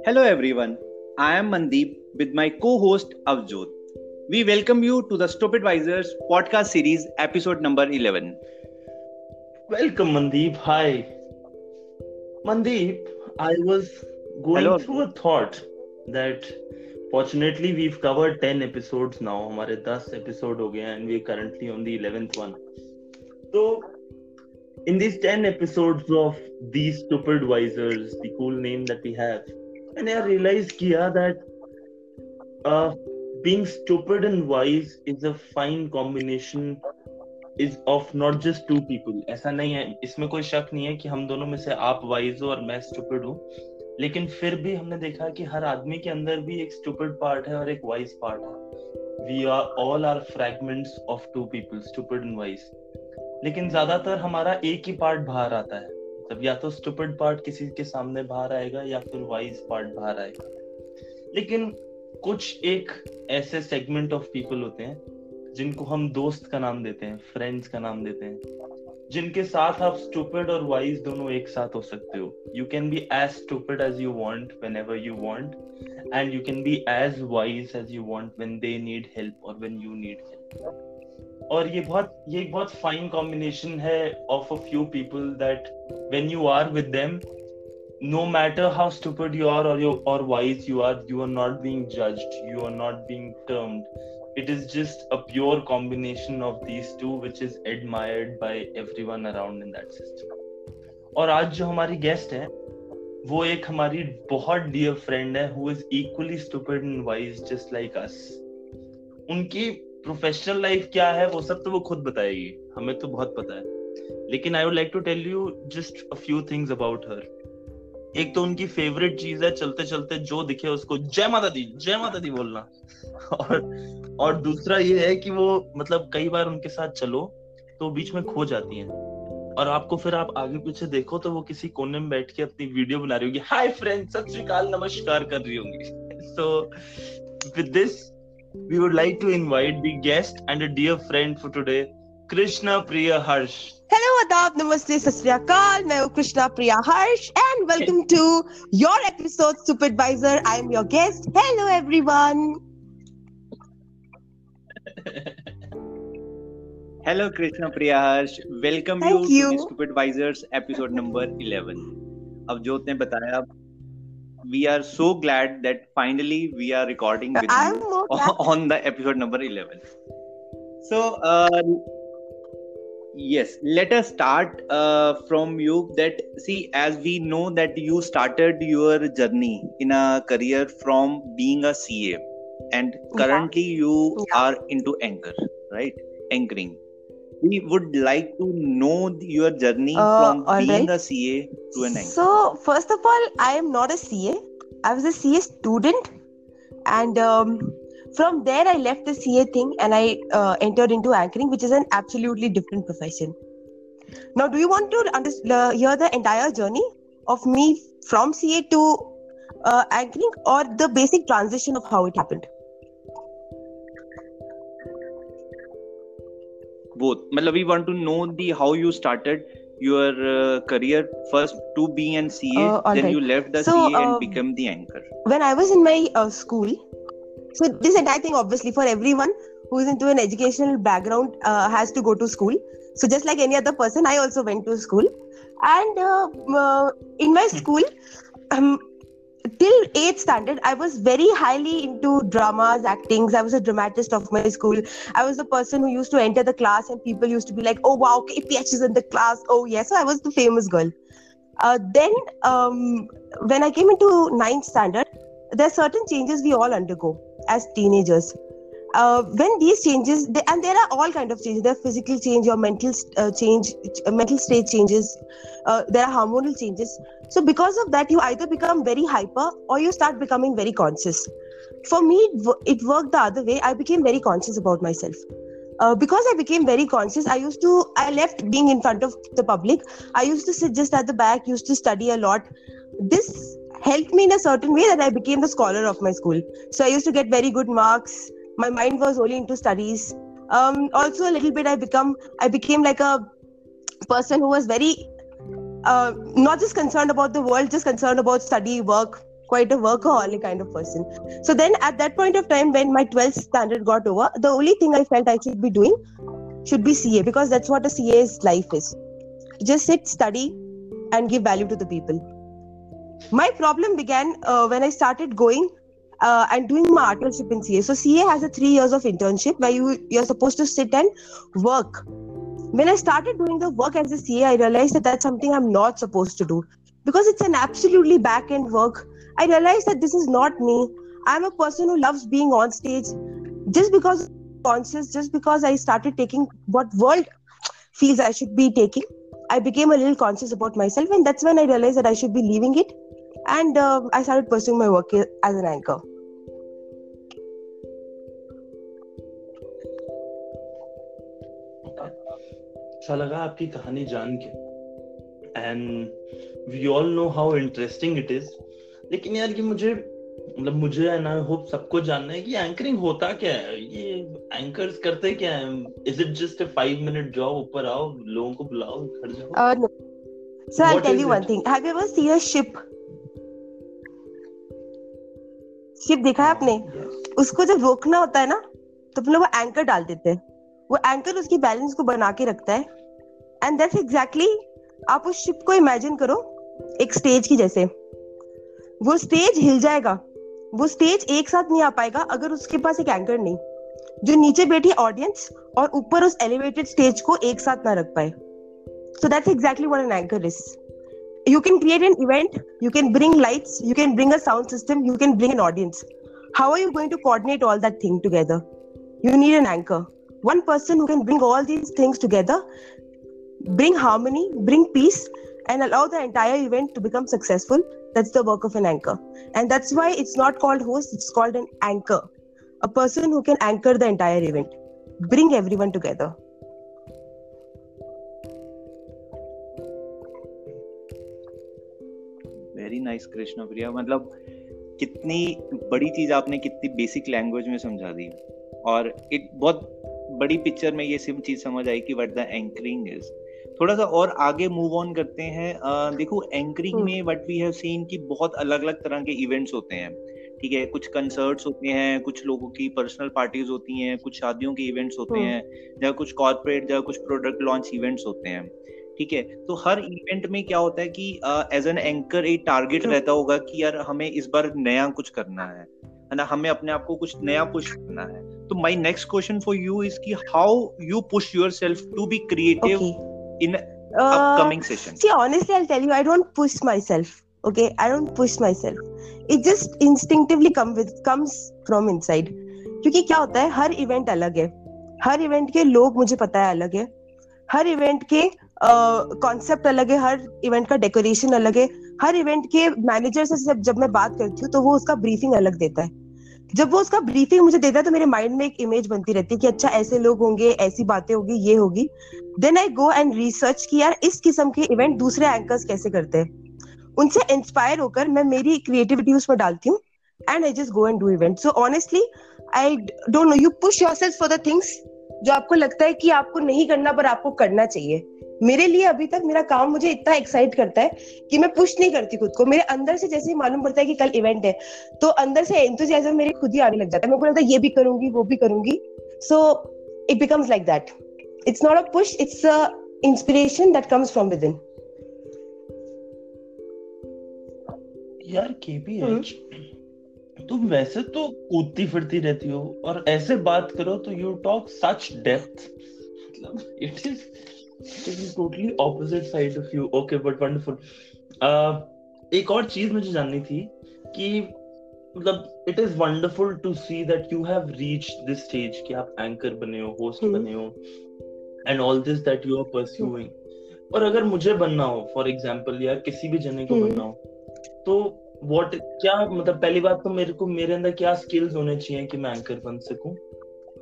Hello everyone, I am Mandeep with my co-host Avjot. We welcome you to the Stupid Visors podcast series episode number 11. Welcome Mandeep. Hi. Mandeep, I was going Hello. through a thought that fortunately we've covered 10 episodes now. हमारे 10 episode हो गए हैं and we're currently on the 11th one. So in these 10 episodes of these stupid visors, the cool name that we have, and I realized किया uh, being stupid and wise is a fine combination is of not just two people. ऐसा नहीं है इसमें कोई शक नहीं है कि हम दोनों में से आप वाइज हो और मैं स्टूपिड हूँ। लेकिन फिर भी हमने देखा कि हर आदमी के अंदर भी एक स्टूपिड पार्ट है और एक वाइज पार्ट है। We are all are fragments of two people stupid and wise लेकिन ज़्यादातर हमारा एक ही पार्ट बाहर आता है। मतलब या तो स्टूपिड पार्ट किसी के सामने बाहर आएगा या फिर वाइज पार्ट बाहर आएगा। लेकिन कुछ एक ऐसे सेगमेंट ऑफ़ पीपल होते हैं, जिनको हम दोस्त का नाम देते हैं फ्रेंड्स का नाम देते हैं, जिनके साथ आप स्टूपिड और वाइज दोनों एक साथ हो सकते हो। You can be as stupid as you want whenever you want and you can be as wise as you want when they need help और व्हेन यू नीड हेल्प और ये बहुत, ये एक बहुत फाइन कॉम्बिनेशन है of a few people that when you are with them no matter how stupid you are और you और wise you are you are not being judged you are not being termed it is just a pure combination of these two which is admired by everyone around in that system और आज जो हमारी guest है, वो एक हमारी बहुत dear friend है who is equally stupid and wise just like us उनकी प्रोफेशनल लाइफ क्या है, वो सब तो वो खुद बताएगी। हमें तो बहुत पता है। लेकिन I would like to tell you just a few things about her एक तो उनकी फेवरेट चीज़ है चलते चलते जो दिखे उसको जय माता दी, जय माता दी बोलना। और और दूसरा ये है कि वो मतलब कई बार उनके साथ चलो तो बीच में खो जाती हैं। और आपको फिर आप आगे पीछे देखो तो वो किसी कोने में बैठ के अपनी वीडियो बना रही होगी। हाय फ्रेंड सत श्रीकाल नमस्कार कर रही होंगी। So with this We would like to invite the guest and a dear friend for today Krishna Priya Harsh Hello, Adab, Namaste, Sasriyakal. मैं हूँ कृष्णा प्रिया हर्ष and welcome to your episode Supervisor. I am your guest. Hello, everyone. Hello Krishna Priyaharsh, welcome Thank you, you. to the Stupid Visors episode number 11. Avjot ने बताया we are so glad that finally we are recording with I'm you on the episode number 11. So, uh, yes, let us start uh, from you. That see, as we know that you started your journey in a career from being a CA, and currently you Yeah. are into anchor, right? Anchoring. We would like to know your journey Uh, from being right. a CA to an anchor. So, first of all, I am not a CA. I was a CA student, and um, from there I left the CA thing and I uh, entered into anchoring, which is an absolutely different profession. Now, do you want to under- uh, hear the entire journey of me from CA to uh, anchoring, or the basic transition of how it happened? Both. Matlab we want to know the how you started your uh, career. First to being an CA Uh, then right. you left the So, CA and um, become the anchor. when I was in my uh, school, so this entire thing, obviously, for everyone who is into an educational background, uh, has to go to school. So just like any other person, I also went to school, and uh, uh, in my school, um, till eighth standard, I was very highly into dramas, actings. I was a dramatist of my school. I was the person who used to enter the class, and people used to be like, "Oh wow, KPH is in the class." Oh yes, so I was the famous girl. Uh, then um, when I came into ninth standard, there are certain changes we all undergo as teenagers. Uh, when these changes, they, and there are all kind of changes. There are physical change, your mental uh, change, uh, mental state changes. Uh, there are hormonal changes. So because of that, you either become very hyper or you start becoming very conscious. For me, it, worked the other way. I became very conscious about myself. Uh, because I became very conscious, I used to, I left being in front of the public. I used to sit just at the back, used to study a lot. This helped me in a certain way that I became the scholar of my school. So I used to get very good marks. My mind was only into studies. Um, also, a little bit, I become, I became like a person who was very uh, not just concerned about the world, just concerned about study, work, quite a workaholic kind of person. So then at that point of time, when my 12th standard got over, the only thing I felt I should be doing should be CA because that's what a CA's life is. Just sit, study, and give value to the people. My problem began uh, when I started going uh, and doing my internship in CA. So CA has a three years of internship where you you're supposed to sit and work. When I started doing the work as a CA, I realized that that's something I'm not supposed to do because it's an absolutely back end work. I realized that this is not me. I'm a person who loves being on stage. Just because conscious, just because I started taking what world feels I should be taking, I became a little conscious about myself, and that's when I realized that I should be leaving it, and uh, I started pursuing my work as an anchor. अच्छा लगा आपकी कहानी जान के। And we all know how interesting it is लेकिन यार ये मुझे मतलब मुझे है ना होप सबको जानना है कि एंकरिंग होता क्या है? ये एंकर्स करते क्या है? Is it just a 5 minute job ऊपर आओ लोगों को बुलाओ घर जाओ? so i'll tell you one thing. Have you ever seen a ship? Ship देखा है आपने? yes. उसको जब रोकना होता है ना तो अपने वो एंकर डाल देते हैं। वो एंकर उसकी बैलेंस को बना के रखता है। एंड दैट्स एग्जैक्टली आप उस शिप को इमेजिन करो, एक स्टेज की जैसे। वो स्टेज हिल जाएगा। वो स्टेज एक साथ नहीं आ पाएगा अगर उसके पास एक एंकर नहीं। जो नीचे बैठी ऑडियंस और ऊपर उस एलिवेटेड स्टेज को एक साथ ना रख पाए। So that's exactly what an anchor is you can create an event, you can bring lights, you can bring a sound system, you can bring an audience how are you going to coordinate all that thing together? You need an anchor one person who can bring all these things together bring harmony bring peace and allow the entire event to become successful that's the work of an anchor and that's why it's not called host it's called an anchor a person who can anchor the entire event bring everyone together very nice Krishna Priya मतलब कितनी बड़ी चीज आपने कितनी basic language में समझा दी और एक बहुत बड़ी पिक्चर में ये सिम चीज़ समझ आई कि व्हाट द एंकरिंग इज़ थोड़ा सा और आगे मूव ऑन करते हैं। uh, देखो एंकरिंग में व्हाट वी हैव सीन कि बहुत अलग अलग तरह के इवेंट्स होते हैं। ठीक है कुछ कंसर्ट्स होते हैं कुछ लोगों की पर्सनल पार्टीज़ होती हैं कुछ शादियों के इवेंट्स होते हैं या कुछ कॉर्पोरेट या कुछ प्रोडक्ट लॉन्च इवेंट्स होते हैं। ठीक है तो हर इवेंट में क्या होता है कि एज एन एंकर एक टारगेट रहता होगा कि यार हमें इस बार नया कुछ करना है। है ना हमें अपने आप को कुछ नया पुश करना है। तो my next question for you is कि how you push yourself to be creative in upcoming session see honestly i'll tell you i don't push myself okay? I don't push myself. It just instinctively come with comes from inside. क्योंकि क्या होता है हर event अलग है। हर event के लोग मुझे पता है अलग है। हर इवेंट के कॉन्सेप्ट uh, अलग है हर इवेंट का डेकोरेशन अलग है। हर इवेंट के मैनेजर से जब जब मैं बात करती हूँ तो वो उसका ब्रीफिंग अलग देता है। जब वो उसका ब्रीफिंग मुझे देता है तो मेरे माइंड में एक इमेज बनती रहती है कि अच्छा ऐसे लोग होंगे, ऐसी बातें होगी, ये होगी। Then I go and research कि यार, इस किस्म के इवेंट दूसरे एंकर्स कैसे करते हैं। उनसे इंस्पायर होकर मैं मेरी क्रिएटिविटी उसमें डालती हूँ and I just go and do event so honestly I don't know you push yourself for the things जो आपको लगता है कि आपको नहीं करना, पर आपको करना चाहिए। मेरे लिए अभी तक मेरा काम मुझे इतना एक्साइट करता है कि मैं पुश नहीं करती खुद को। मेरे अंदर से जैसे ही मालूम पड़ता है कि कल इवेंट है तो अंदर से एंथुजियाज्म मेरे खुद ही आने लग जाता है। मेरे को लगता है ये भी करूँगी वो भी करूँगी। So it becomes like that it's not a push it's a inspiration that comes from within यार केपीएच तुम वैसे तो कूदती फिरती रहती हो और ऐसे बात करो तो यू टॉक सच डेप्थ मतलब it is totally opposite side of you okay but wonderful एक और चीज़ मुझे जाननी थी कि मतलब it is wonderful to see that you have reach this stage कि आप एंकर बने हो होस्ट hmm. बने हो and all this that you are pursuing और अगर मुझे बनना हो फॉर एग्जांपल या किसी भी जने को hmm. बनना हो तो व्हाट क्या मतलब पहली बात तो मेरे को मेरे अंदर क्या स्किल्स होने चाहिए कि मैं एंकर बन सकूँ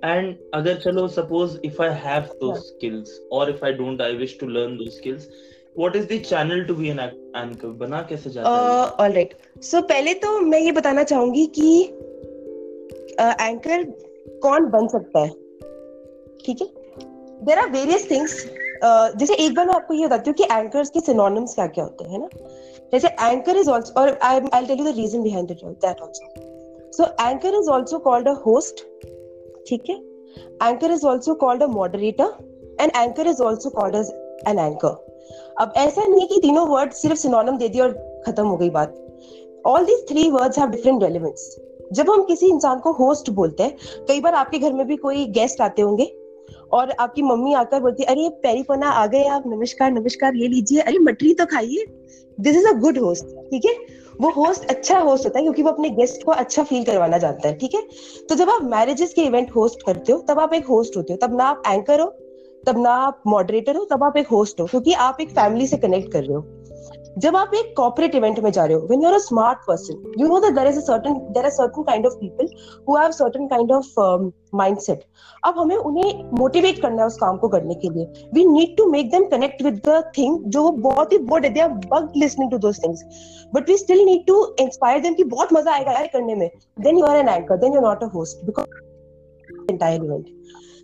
एंड अगर चलो suppose if I have those skills और if I don't I wish to learn those skills what is the channel to be an anchor बना कैसे जाता है ऑलराइट सो पहले तो मैं ये बताना चाहूँगी कि एंकर uh, कौन बन सकता है? ठीक है? देर आर वेरियस थिंग्स जैसे एक बार मैं आपको ये बताती हूँ कि एंकर्स के सिनोनिम्स क्या क्या होते हैं ना? जैसे एंकर इज़ ऑल्सो और I I tell you the reason behind that also so anchor is also called a host ठीक है? Anchor is also called a moderator and anchor is also called as an anchor अब ऐसा नहीं है कि तीनों word सिर्फ़ synonym दे दिए और खत्म हो गई बात। All these three words have different relevance जब हम किसी इंसान को होस्ट बोलते हैं, कई बार आपके घर में भी कोई गेस्ट आते होंगे और आपकी मम्मी आकर बोलती है, अरे पैरी पना आ गए आप, नमस्कार नमस्कार, ये लीजिए। अरे, मटरी तो खाइए। This is a good host ठीक है? वो होस्ट अच्छा होस्ट होता है क्योंकि वो अपने गेस्ट को अच्छा फील करवाना चाहता है, ठीक है? तो जब आप मैरिजेस के इवेंट होस्ट करते हो, तब आप एक होस्ट होते हो, तब ना आप एंकर हो, तब ना आप मॉडरेटर हो, तब आप एक होस्ट हो, क्योंकि आप एक फैमिली से कनेक्ट कर रहे हो। जब आप एक कॉर्पोरेट इवेंट में जा रहे हो when you are a smart person you know that there is a certain there are certain kind of people who have certain kind of mindset अब हमें उन्हें मोटिवेट करना है उस काम को करने के लिए. We need to make them connect with the thing जो बहुत ही बोर्ड है they are bug listening to those things but we still need to inspire them कि बहुत मज़ा आएगा यार करने में. Then you are an anchor then you are not a host because entire event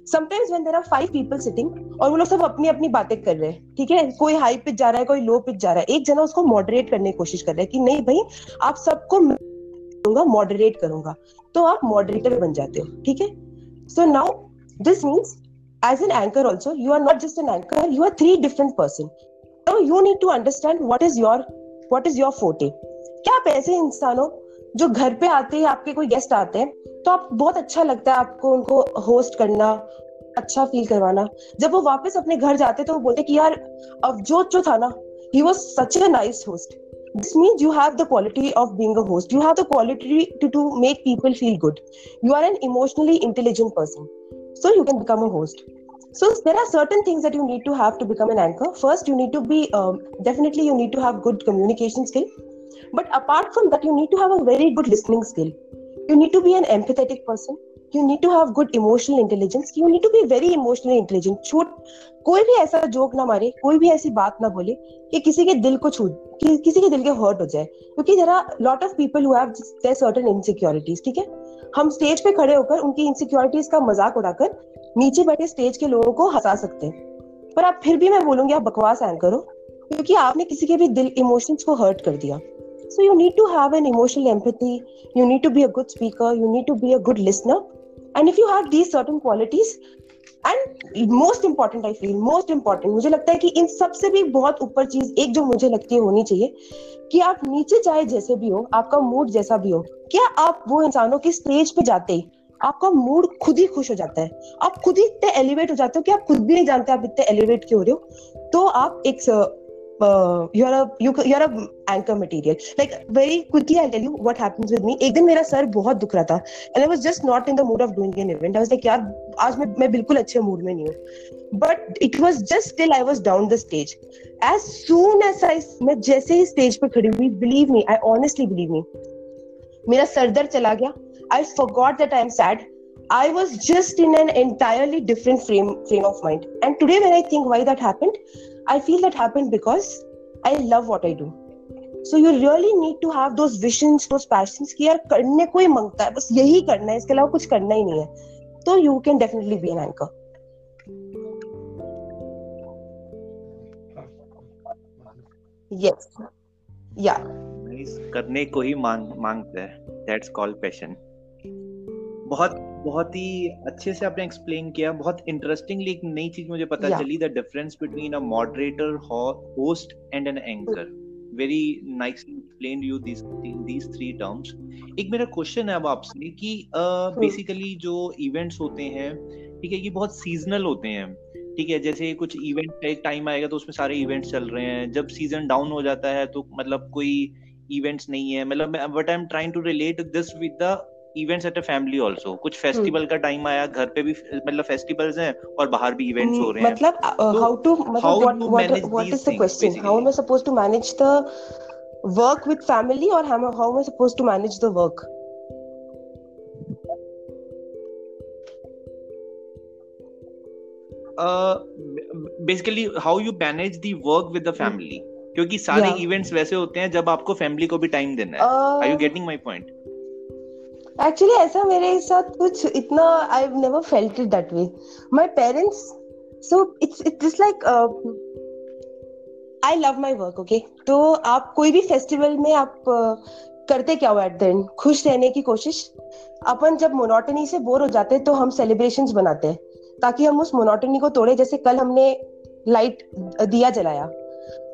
sometimes when there are five people sitting और वो लोग सब अपनी अपनी बातें कर रहे हैं, ठीक है? कोई हाई पिच जा रहा है, कोई लो पिच जा रहा है। एक जना उसको मॉडरेट करने की कोशिश कर रहा है कि नहीं भाई, आप सबको करूँगा मॉडरेट करूँगा। तो आप मॉडरेटर बन जाते हो, ठीक है? So now this means as an anchor also you are not just an anchor you are three different person you need to understand what is your what is your forte क्या आप ऐसे इंसान हो जो घर पे आते हैं आपके कोई गेस्ट आते हैं तो आप बहुत अच्छा लगता है आपको उनको होस्ट करना अच्छा फील करवाना जब वो वापस अपने घर जाते तो वो बोलते कि यार अवजोत जो था ना ही was such a nice host this means you have the quality of being a host you have the quality to, to make people feel good you are an emotionally intelligent person so you can become a host so there are certain things that you need to have to become an anchor first you need to be um, definitely you need to have good communication skill but apart from that you need to have a very good listening skill. You need to be an empathetic person. You need to have good emotional intelligence. You need to be very emotionally intelligent. छोट कोई भी ऐसा joke ना मारे कोई भी ऐसी बात ना बोले कि किसी के दिल को छू कि, किसी के दिल के हर्ट हो जाए क्योंकि जरा lot of people who have their certain insecurities ठीक है हम स्टेज पे खड़े होकर उनकी इनसिक्योरिटीज का मज़ाक उड़ाकर नीचे बैठे स्टेज के लोगों को हंसा सकते हैं। पर आप फिर भी मैं बोलूँगी आप बकवास एंकर हो क्योंकि आपने किसी के भी दिल इमोशंस को हर्ट कर दिया। So you need to have an emotional empathy. You need to be a good speaker. You need to be a good listener. And if you have these certain qualities, and most important I feel most important मुझे लगता है कि इन सबसे भी बहुत ऊपर चीज़ एक जो मुझे लगती है होनी चाहिए कि आप नीचे चाहे जैसे भी हो आपका मूड जैसा भी हो क्या आप वो इंसानों की स्टेज पे जाते आपका मूड खुद ही खुश हो जाता है आप खुद ही इतने एलिवेट हो जाते हो कि आप खुद भी नहीं जानते आप इतने एलिवेट क्यों हो रहे हो तो आप एक you are anchor material like very quickly I tell you what happens with me एक दिन मेरा सर बहुत दुख रहा था and I was just not in the mood of doing an event I was like यार आज मैं मैं बिल्कुल अच्छे मूड में नहीं हूँ. But it was just still I was down the stage as soon as I मैं जैसे ही स्टेज पर खड़ी हुई believe me I honestly believe me मेरा सर दर्द चला गया. I forgot that I am sad I was just in an entirely different frame frame of mind. And today, when I think why that happened, I feel that happened because I love what I do. So you really need to have those visions, those passions कि यार करने को ही माँगता है बस यही करना है इसके अलावा कुछ करना ही नहीं है तो you can definitely be an anchor yes या करने को ही मांग माँगता है दैट्स कॉल्ड पैशन बहुत बहुत ही अच्छे से आपने एक्सप्लेन किया बहुत इंटरेस्टिंगली एक नई चीज़ मुझे पता yeah. चली the difference between a moderator host and an anchor very nicely explain you this these three terms एक मेरा क्वेश्चन है अब आपसे कि बेसिकली uh, जो इवेंट्स होते हैं ठीक है ये बहुत सीजनल होते हैं। ठीक है जैसे कुछ इवेंट का एक टाइम आएगा तो उसमें सारे इवेंट्स चल रहे हैं। जब सीज़न डाउन हो जाता है तो मतलब कोई इवेंट्स नहीं है। मतलब but I am trying to relate this with the events at a family also कुछ फेस्टिवल hmm. का टाइम आया घर पे भी मतलब फेस्टिवल्स हैं और बाहर भी इवेंट्स हो रहे हैं। मतलब हाउ टू मतलब what what is the question how am I supposed to manage the work with family और how am I supposed to manage the work basically how you manage the work with the family क्योंकि सारे events yeah. वैसे होते हैं जब आपको family को भी टाइम देना है। Are you getting my point actually ऐसा मेरे साथ कुछ इतना I never felt it that way my parents so it's it's like I love my work okay तो आप कोई भी फेस्टिवल में आप करते क्या हो एट द एंड खुश रहने की कोशिश? अपन जब मोनोटनी से बोर हो जाते हैं तो हम सेलिब्रेशंस बनाते हैं, ताकि हम उस मोनोटनी को तोड़े, जैसे कल हमने लाइट दिया जलाया।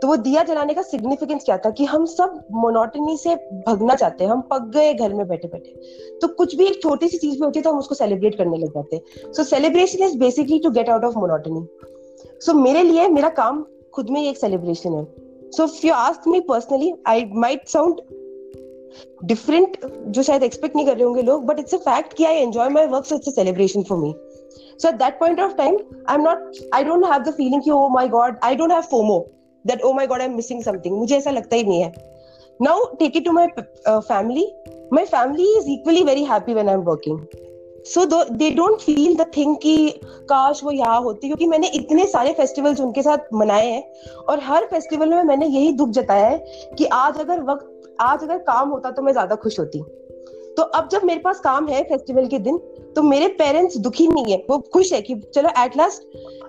तो वो दिया जलाने का सिग्निफिकेंस क्या था कि हम सब मोनोटनी से भगना चाहते हैं हम पक गए घर में बैठे बैठे। तो कुछ भी एक छोटी सी चीज़ भी होती है तो हम उसको सेलिब्रेट करने लग जाते हैं। So celebration is basically to get out of monotony so मेरे लिए मेरा काम खुद में एक सेलिब्रेशन है। So if you ask me personally I might sound different जो शायद एक्सपेक्ट नहीं कर रहे होंगे लोग बट इट्स अ फैक्ट कि I enjoy my work so it's a celebration for me so at that point of time i'm not i don't have feeling feeling ki, oh my god i don't have fomo that oh my god i'm missing something. mujhe aisa lagta hi nahi hai now take it to my uh, family. My family is equally very happy when i'm working. So they don't feel the thing कि काश वो यहाँ होती क्योंकि मैंने इतने सारे festivals उनके साथ मनाए हैं और हर फेस्टिवल में मैंने यही दुख जताया है कि आज अगर वक्त आज अगर काम होता तो मैं ज़्यादा खुश होती। तो अब जब मेरे पास काम है फेस्टिवल के दिन तो मेरे पेरेंट्स दुखी नहीं है। वो खुश है कि चलो at last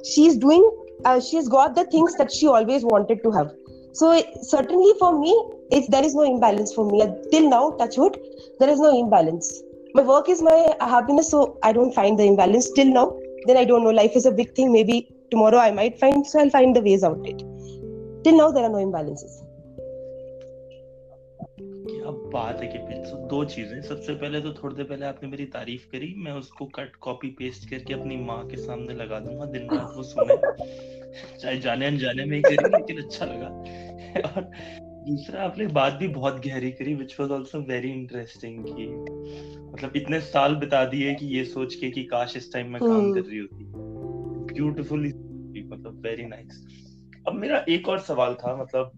she is doing uh, she's got the things that she always wanted to have. So it, certainly for me if there is no imbalance for me uh, till now touch wood there is no imbalance. My work is my happiness so i don't find the imbalance till now. Then i don't know life is a big thing maybe tomorrow i might find so i'll find the ways out it. Till now there are no imbalances. क्या बात है कि तो दो चीज़ें। सबसे पहले तो थोड़ी देर पहले आपने मेरी तारीफ़ करी मैं उसको कट कॉपी पेस्ट करके अपनी माँ के सामने लगा दूँगा। दिन रात वो सुने। चाहे जाने अनजाने में ही करी लेकिन अच्छा लगा। और दूसरा आपने बात भी बहुत गहरी करी which was also very interesting कि। मतलब इतने साल बिता दिए कि ये सोच के कि काश इस टाइम में काम हम्म। कर रही होती। ब्यूटीफुली मतलब वेरी नाइस अब मेरा एक और सवाल था मतलब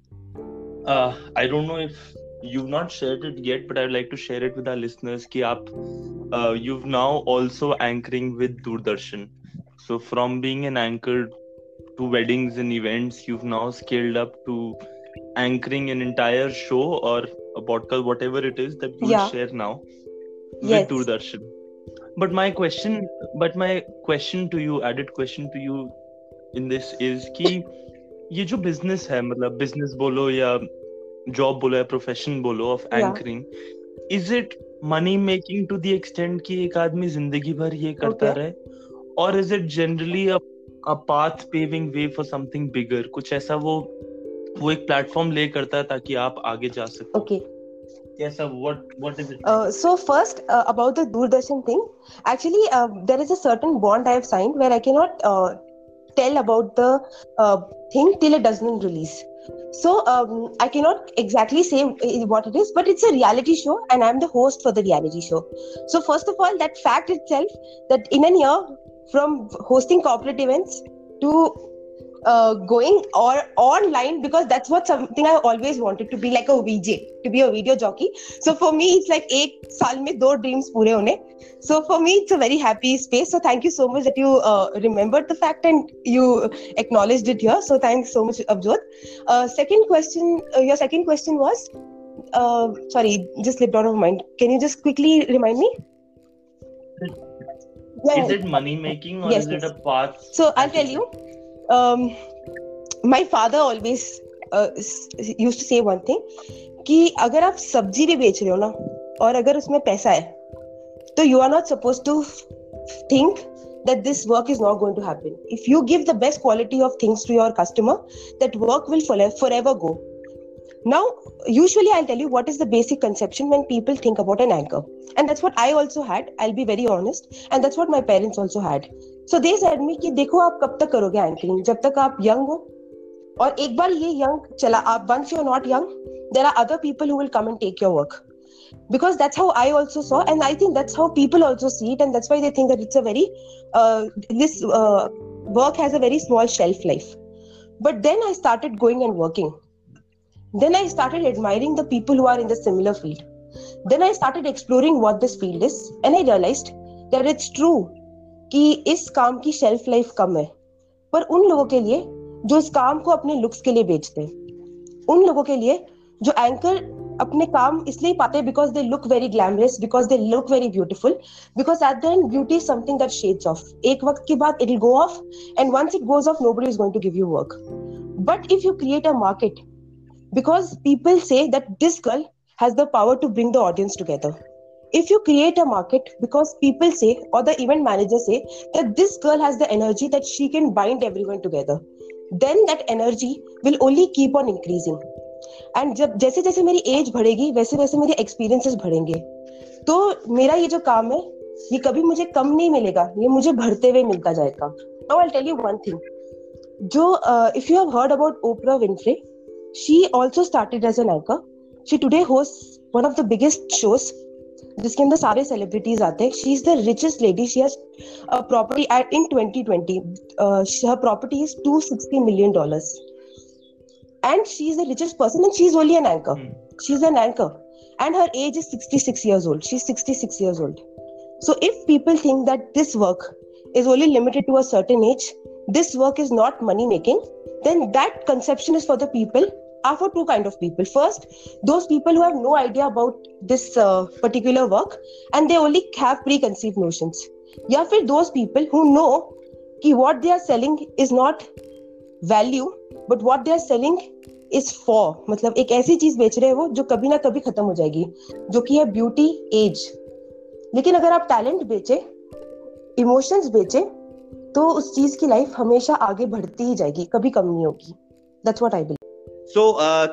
I don't know if you've not shared it yet but i'd like to share it with our listeners ki aap uh, you've now also anchoring with doordarshan so from being an anchor to weddings and events you've now scaled up to anchoring an entire show or a podcast, whatever it is that you yeah. share now with yes. Doordarshan. But my question, but my question to you, added question to you in this is कि ये जो business है मतलब business बोलो या job बोलो या profession बोलो of anchoring, yeah. is it money making to the extent कि एक आदमी ज़िंदगी भर ये करता okay. रहे or is it generally a a path paving way for something कुछ ऐसा वो वो एक प्लेटफॉर्म ले करता है ताकि आप आगे जा सको okay yes sir what what is it uh, so first uh, about the doordarshan thing actually uh, there is a certain bond i have signed where i cannot uh, tell about the uh, thing till it doesn't release so um, i cannot exactly say what it is but it's a reality show and i'm the host for the reality show. So first of all that fact itself that in a year from hosting corporate events to uh, going or online because that's what something I always wanted to be like a VJ, to be a video jockey. So for me, it's like eight saal mein do dreams pure hone. So for me, it's a very happy space. So thank you so much that you uh, remembered the fact and you acknowledged it here. So thanks so much, Abjot. Uh, second question, uh, your second question was, uh, sorry, just slipped out of mind. Can you just quickly remind me? Yeah. Is it money making or yes, is yes. it a path? So I'll tell you um, my father always uh, used to say one thing कि अगर आप सब्जी भी बेच रहे हो ना और अगर उसमें पैसा है तो you are not suppose to think that this work is not going to happen. If you give the best quality of things to your customer, that work will forever go. Now, usually I'll tell you what is the basic conception when people think about an anchor. And that's what I also had. I'll be very honest. And that's what my parents also had. So they said me कि देखो आप कब तक करोगे anchoring जब तक आप young हो। और एक बार ये यंग चला, आप once you are not young there are other people who will come and take your work because that's how I also saw and I think that's how people also see it and that's why they think that it's a very this work has a very small shelf life but then I started going and working then I started admiring the people who are in the similar field then I started exploring what this field is and I realise that it's true कि इस काम की shelf life कम है। पर उन लोगों के लिए जो इस काम को अपने लुक्स के लिए बेचते हैं, उन लोगों के लिए जो एंकर अपने काम इसलिए पाते because they look very glamorous because they look very beautiful because at the end beauty is something that sheds of एक वक्त के बाद it will go off and once it goes off nobody is going to give you work but if you create a market, because people say that this girl has the power to bring the audience together if you create a market because people say or the event manager say that this girl has the energy that she can bind everyone together then that energy will only keep on increasing and जब जैसे जैसे मेरी as बढ़ेगी वैसे वैसे मेरे experiences बढ़ेंगे तो मेरा ये जो काम है ये कभी मुझे कम नहीं मिलेगा ये मुझे बढ़ते हुए मिलता जाएगा now I tell you one thing जो if you have heard about Oprah Winfrey she also started as an anchor she today host one of the biggest shows जिसके अंदर सारे सेलिब्रिटीज आते हैं। She is the richest lady she has property at in 2020 her property is 260 million dollars and she is the richest person and she is only an anchor she is an anchor and her age is 66 years old she is 66 years old so if people think that this work is only limited to a certain age this work is not money making then that conception is for the people are for two kind of people first those people who have no idea about this uh, particular work and they only have preconceived notions yeah for those people who know ki what they are selling is not value but what they are selling is for मतलब एक ऐसी चीज़ बेच रहे हैं वो जो कभी ना कभी खत्म हो जाएगी जो कि है ब्यूटी एज लेकिन अगर आप टैलेंट बेचे इमोशंस बेचे तो उस चीज़ की लाइफ हमेशा आगे बढ़ती ही जाएगी कभी कम नहीं होगी that's what I believe so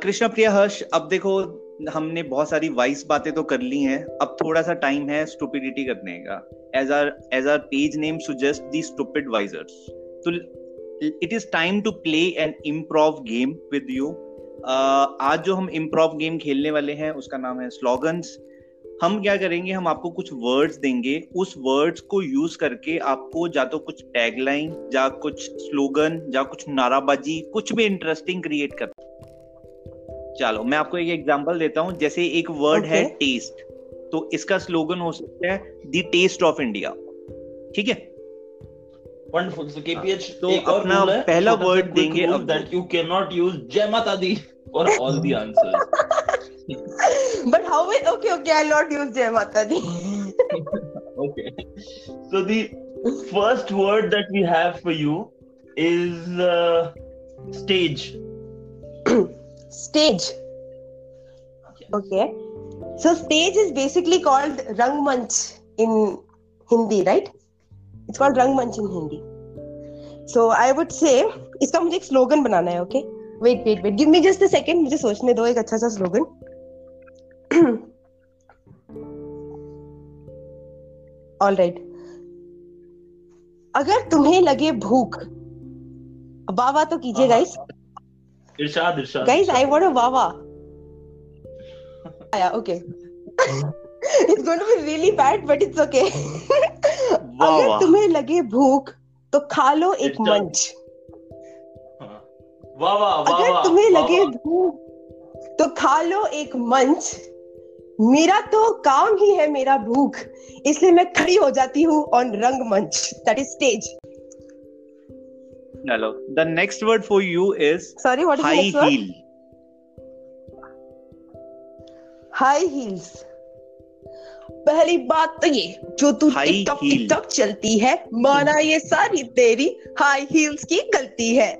Krishna Priya Harsh अब देखो, हमने बहुत सारी वाइस बातें तो कर ली हैं। अब थोड़ा सा टाइम है स्टूपिडिटी करने का। As our as our page name suggest the stupid wisers तो it is time to play an improv game with you आज जो हम इम्प्रोव गेम खेलने वाले हैं, उसका नाम है स्लोगन्स हम क्या करेंगे, हम आपको कुछ वर्ड्स देंगे। उस वर्ड्स को यूज़ करके आपको या तो कुछ टैगलाइन या कुछ स्लोगन या कुछ नाराबाजी, कुछ भी इंटरेस्टिंग क्रिएट कर चलो मैं आपको एक एग्जांपल देता हूँ जैसे एक वर्ड okay. है टेस्ट तो इसका स्लोगन हो सकता है द टेस्ट ऑफ़ इंडिया ठीक है? वंडरफुल सो केपीएच तो एक और अपना पहला वर्ड देंगे अब that you can not use जय माता दी for all the answers but how will okay okay i'll not use jai mata di okay. So the first word that we have for you is uh, stage. Okay. So stage is basically called rangmanch in hindi right? It's called रंगमंच in Hindi so I would say इसका मुझे एक slogan बनाना है okay wait wait wait give me just a second मुझे सोचने दो एक अच्छा सा स्लोगन ऑल राइट अगर तुम्हें लगे भूख वावा तो कीजिए गाइस इरशाद इरशाद गाइस आई वांट अ वावा आया okay it's going to be really bad but it's okay अगर तुम्हें लगे भूख तो खा लो एक मंच. वाह वाह अगर तुम्हें लगे भूख तो खा लो एक मंच. मेरा तो काम ही है मेरा भूख. इसलिए मैं खड़ी हो जाती हूँ ऑन रंग मंच. दैट इज़ स्टेज चलो the next word for you is sorry what is high heel high heels पहली बात तो ये जो तू टिकटॉक टिकटॉक चलती है माना ये सारी तेरी हाई हील्स की गलती है।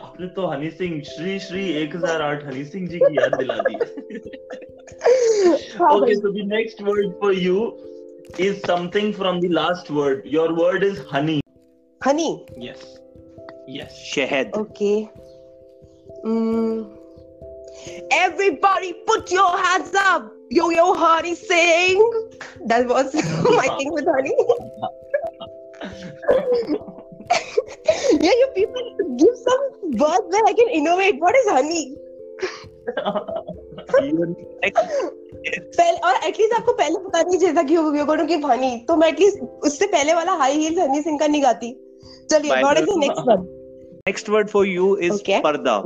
आपने तो हनी सिंह श्री श्री 1008 हनी सिंह जी की याद दिला दी। Okay so the next word for you is something from the last word. Your word is honey. Honey. Yes. Yes. Shahed. Okay. Mm. Everybody, put your hands up. Yo, yo, honey, sing. That was my thing with honey. yeah, you people give some words where I can innovate. What is honey? पहले और at least आपको पहले पता नहीं चलता कि you going to give honey तो मैं एटलीस्ट उससे पहले वाला हाई हील्स हनी सिंह का नहीं गाती। चलिए what is the next word next word for you is पर्दा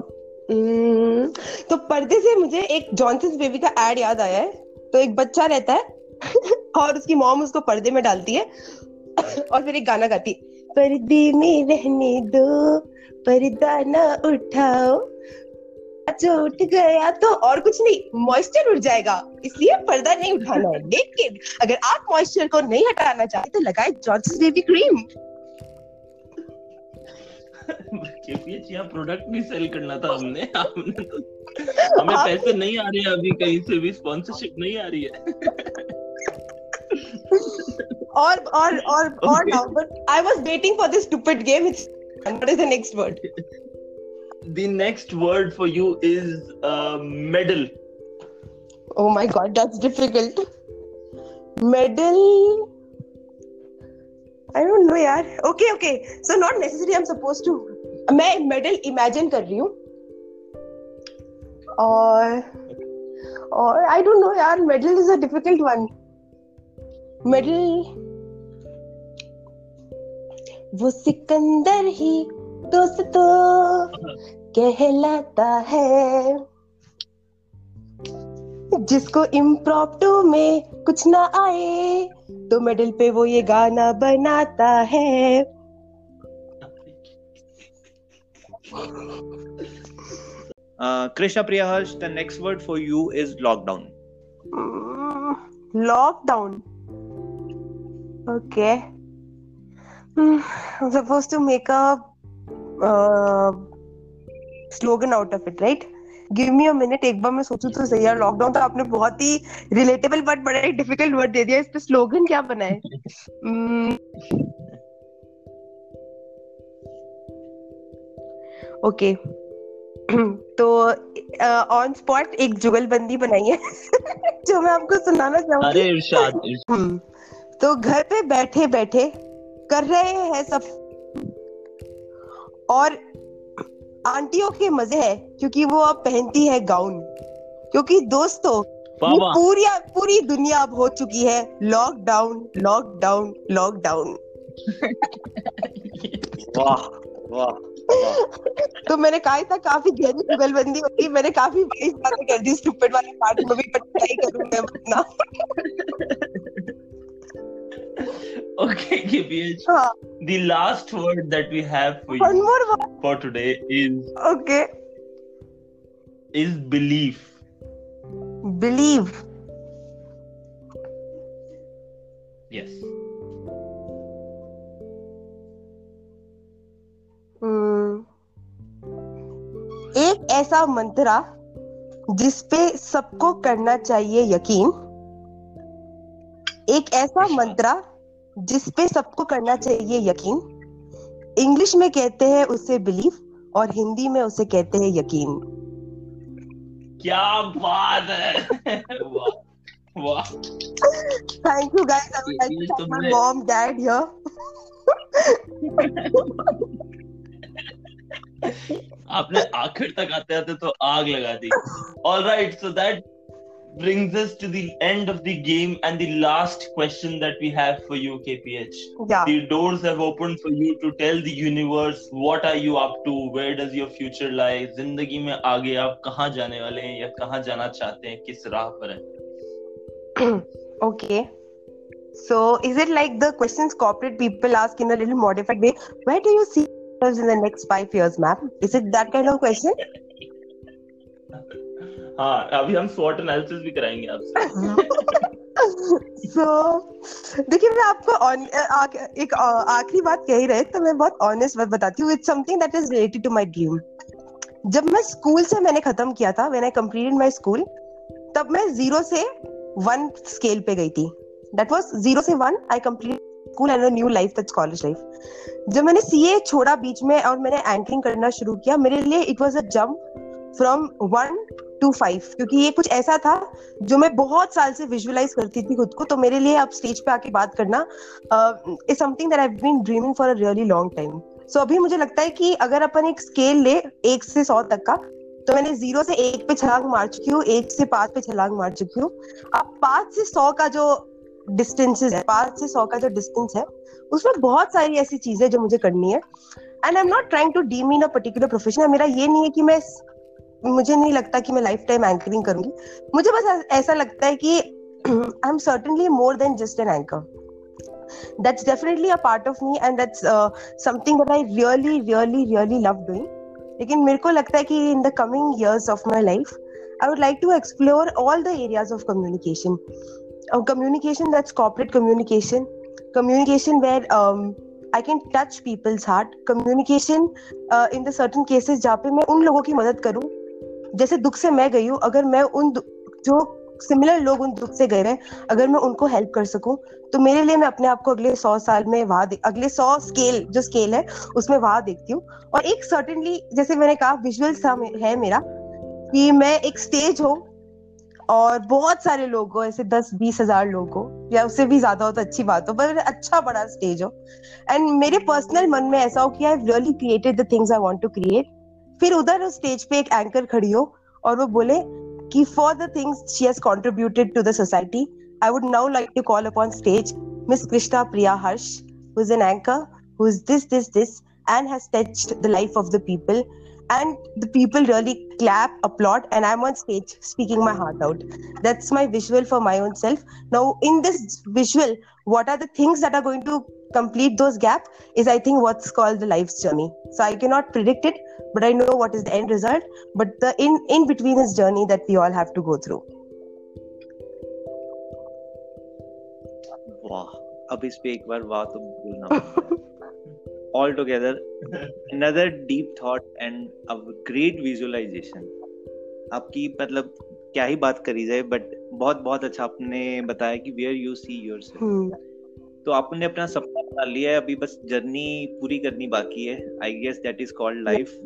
तो पर्दे से मुझे एक जॉनसन बेबी का एड याद आया है। तो एक बच्चा रहता है और उसकी मॉम उसको पर्दे में डालती है और फिर एक गाना गाती पर्दे में रहने दो पर्दा ना उठाओ। जो उठ गया तो और कुछ नहीं मॉइस्चर उठ जाएगा। इसलिए पर्दा नहीं उठाना है। लेकिन अगर आप मॉइस्चर को नहीं हटाना चाहते तो लगाए Johnson baby cream KPH product भी सेल करना था हमने। हमने तो हमें पैसे नहीं आ रहे हैं अभी कहीं से भी स्पॉन्सरशिप नहीं आ रही है। और और और और I was waiting for this stupid game it's what is the next word? the next word for you is uh, medal oh my god that's difficult medal I don't know यार okay okay so not necessarily I'm supposed to मैं medal imagine कर रही हूँ और और I don't know यार medal is a difficult one medal वो सिकंदर ही दोस्त तो कहलाता है। जिसको इम्प्रॉप्टू में कुछ ना आए तो मेडल पे वो ये गाना बनाता है। Krishna Priya Harsh the next word for you is lockdown lockdown okay suppose to make slogan out of it, right? Give me a minute एक बार मैं सोचूं तो सही यार लॉकडाउन तो आपने बहुत ही रिलेटेबल बट बड़ा ही डिफ़िकल्ट वर्ड दे दिया इस पे स्लोगन क्या बनाए ओके तो ऑन uh, स्पॉट एक जुगलबंदी बनाई है जो मैं आपको सुनाना चाहूँगी। अरे इरशाद हम्म, तो घर पे बैठे बैठे कर रहे हैं सब। और आंटियों के मज़े है क्योंकि वो अब पहनती है गाउन। क्योंकि दोस्तों पूरी पूरी दुनिया अब हो चुकी है लॉकडाउन लॉकडाउन लॉकडाउन वाह वाह तो मैंने कहा था काफ़ी गहरी जुगलबंदी होती मैंने काफ़ी बड़ी बातें कर दी स्टूपिड वाले पार्ट में भी ट्राई करूँगा अपना। Okay KPH हाँ the last word that we have for one you more word for today is okay is belief believe yes हम्म, एक ऐसा मंत्रा जिसपे सबको करना चाहिए यकीन एक ऐसा मंत्रा जिसपे सबको करना चाहिए यकीन। इंग्लिश में कहते हैं उसे बिलीव और हिंदी में उसे कहते हैं यकीन। क्या बात है? वाह वाह। Thank you guys I would like to thank my mom dad here आपने आखिर तक आते आते तो आग लगा दी। All right so that brings us to the end of the game and the last question that we have for you kph या the doors have opened for you to tell the universe what are you up to where does your future lie जिंदगी में आगे आप कहाँ जाने वाले हैं या कहाँ जाना चाहते हैं किस राह पर हैं Okay. So, is it like the questions corporate people ask in a little modified way? Where do you see yourselves in the next five years, ma'am? Is it that kind of question? हाँ अभी हम SWOT analysis भी कराएँगे आपसे। So, देखिए मैं आपको आ, एक आखिरी बात कह ही रहे तो मैं बहुत ऑनेस्ट बात बताती हूँ। It's something that is related to my dream जब मैं स्कूल से मैंने खत्म किया था when I completed my school तब मैं ज़ीरो से वन स्केल पे गई थी। दैट वाज ज़ीरो से one I complete school and new life that's college life जब मैंने सीए छोड़ा बीच में और मैंने एंकरिंग करना शुरू किया मेरे लिए it was a jump from one to five क्योंकि ये कुछ ऐसा था जो मैं बहुत साल से विजुअलाइज करती थी खुद को तो मेरे लिए अब स्टेज पे आके बात करना is something that I been dreaming for a really long time so अभी मुझे लगता है कि अगर अपन एक स्केल ले, एक से सौ तक का तो मैंने ज़ीरो से एक पे छलांग मार चुकी हूँ, एक से पाँच पे छलांग मार चुकी हूँ। अब पाँच से सौ का जो डिस्टेंसेस है, पाँच से सौ का जो डिस्टेंस है, उसमें बहुत सारी ऐसी चीज़ें जो मुझे करनी है। And I am not trying to deem in a particular profession मेरा ये नहीं है कि मैं मुझे नहीं लगता कि मैं लाइफ टाइम एंकरिंग करूँगी। मुझे बस ऐसा लगता है कि I am certainly more than just an anchor that's definitely a part of me and that's something that I really really really love doing लेकिन मेरे को लगता है कि in the coming years of my life I would like to explore all the areas of communication communication that's corporate communication communication where I can touch people's heart communication in the certain cases जहाँ पे मैं उन लोगों की मदद करूँ जैसे दुख से मैं गई हूँ, अगर मैं उन जो सिमिलर लोग उन दुख से गए हैं अगर मैं उनको हेल्प कर सकूँ तो मेरे लिए मैं अपने आप को अगले सौ साल में वहाँ अगले सौ स्केल जो स्केल है, उसमें वहाँ देखती हूँ। और एक सर्टनली जैसे मैंने कहा विजुअल है मेरा, कि मैं एक स्टेज हो, और बहुत सारे लोग हो ऐसे दस, बीस हज़ार लोग हो या उससे भी ज़्यादा हो तो अच्छी बात हो, पर अच्छा बड़ा स्टेज हो। एंड मेरे पर्सनल मन में ऐसा हो कि I really created the things I want to create फिर उधर उस स्टेज पे एक एंकर खड़ी हो और वो बोले कि for the things she has contributed to the society I would now like to call upon stage miss Krishna Priya Harsh who is an anchor who is this this this and has touched the life of the people and the people really clap applaud and i'm on stage speaking my heart out that's my visual for my own self now in this visual what are the things that are going to complete those gap is i think what's called the life's journey so i cannot predict it but i know what is the end result but the in in between is journey that we all have to go through वाह अब इस पे एक बार वाह तो बोलना all together another deep thought and a great visualization आपकी मतलब क्या ही बात करी जाए बट बहुत बहुत अच्छा आपने बताया कि वेयर यू सी योर तो आपने अपना सपना बना लिया है अभी बस जर्नी पूरी करनी बाकी है I guess that is called life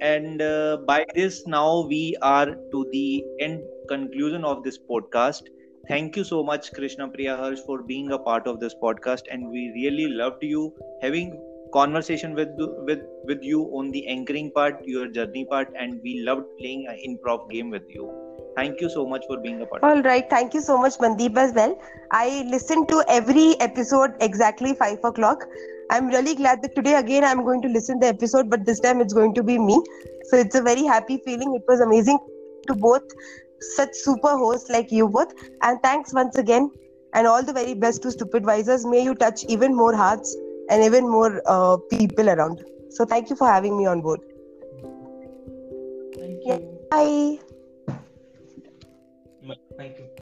and uh, by this now we are to the end conclusion of this podcast. Thank you so much krishna priya harsh for being a part of this podcast. And we really loved you having conversation with with with you on the anchoring part your journey part. And we loved playing an improv game with you. Thank you so much for being a part all right. Thank you so much mandeep as well. I listened to every episode exactly five o'clock i'm really glad that today again i'm going to listen the episode but this time it's going to be me so it's a very happy feeling it was amazing to both such super hosts like you both and thanks once again and all the very best to stupid visors may you touch even more hearts and even more uh, people around. So thank you for having me on board. Thank you. Bye. Thank you.